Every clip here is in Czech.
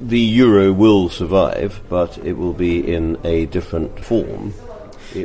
The euro will survive, but it will be in a different form.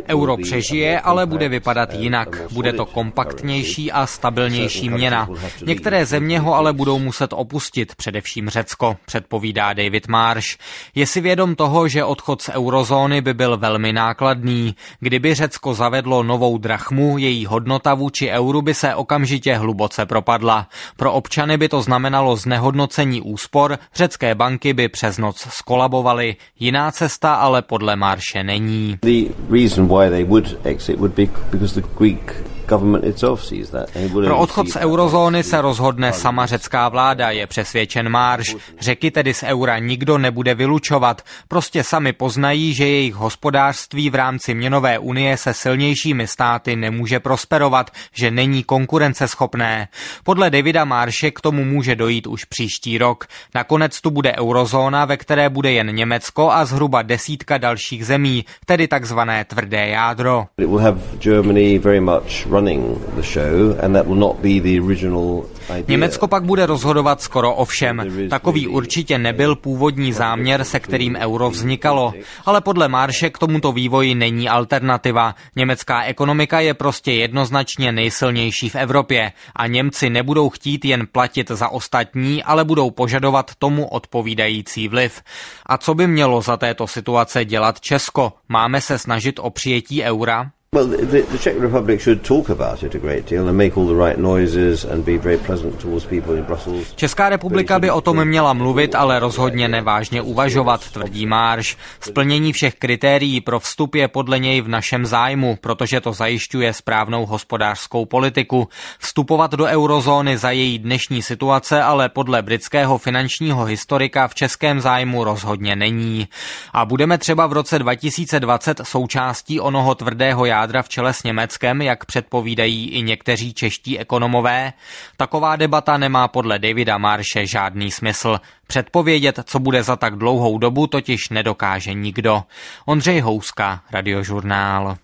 Euro přežije, ale bude vypadat jinak. Bude to kompaktnější a stabilnější měna. Některé země ho ale budou muset opustit, především Řecko, předpovídá David Marsh. Je si vědom toho, že odchod z eurozóny by byl velmi nákladný. Kdyby Řecko zavedlo novou drachmu, její hodnota vůči euru by se okamžitě hluboce propadla. Pro občany by to znamenalo znehodnocení úspor, řecké banky by přes noc skolabovaly. Jiná cesta ale podle Marše není. The reason why they would exit would be because the Greek pro odchod z eurozóny se rozhodne sama řecká vláda, je přesvědčen Marš. Řeky tedy z eura nikdo nebude vylučovat. Prostě sami poznají, že jejich hospodářství v rámci měnové unie se silnějšími státy nemůže prosperovat, že není konkurenceschopné. Podle Davida Marše k tomu může dojít už příští rok. Nakonec tu bude eurozóna, ve které bude jen Německo a zhruba desítka dalších zemí, tedy takzvané tvrdé jádro. It will have Germany very much running the show and that will not be the original Německo pak bude rozhodovat skoro o všem. Takový určitě nebyl původní záměr, se kterým euro vznikalo. Ale podle Marše k tomuto vývoji není alternativa. Německá ekonomika je prostě jednoznačně nejsilnější v Evropě a Němci nebudou chtít jen platit za ostatní, ale budou požadovat tomu odpovídající vliv. A co by mělo za této situace dělat Česko? Máme se snažit o přijetí eura? Well, the, the Czech Republic should talk about it a great deal and make all the right noises and be very pleasant towards people in Brussels. Česká republika by o tom měla mluvit, ale rozhodně nevážně uvažovat, tvrdí Marš. Splnění všech kritérií pro vstup je podle něj v našem zájmu, protože to zajišťuje správnou hospodářskou politiku. Vstupovat do eurozóny za její dnešní situace ale podle britského finančního historika v českém zájmu rozhodně není. A budeme třeba v roce 2020 součástí onoho tvrdého jádra jádra v čele s Německem, jak předpovídají i někteří čeští ekonomové, taková debata nemá podle Davida Marše žádný smysl. Předpovědět, co bude za tak dlouhou dobu, totiž nedokáže nikdo. Ondřej Houska, Radiožurnál.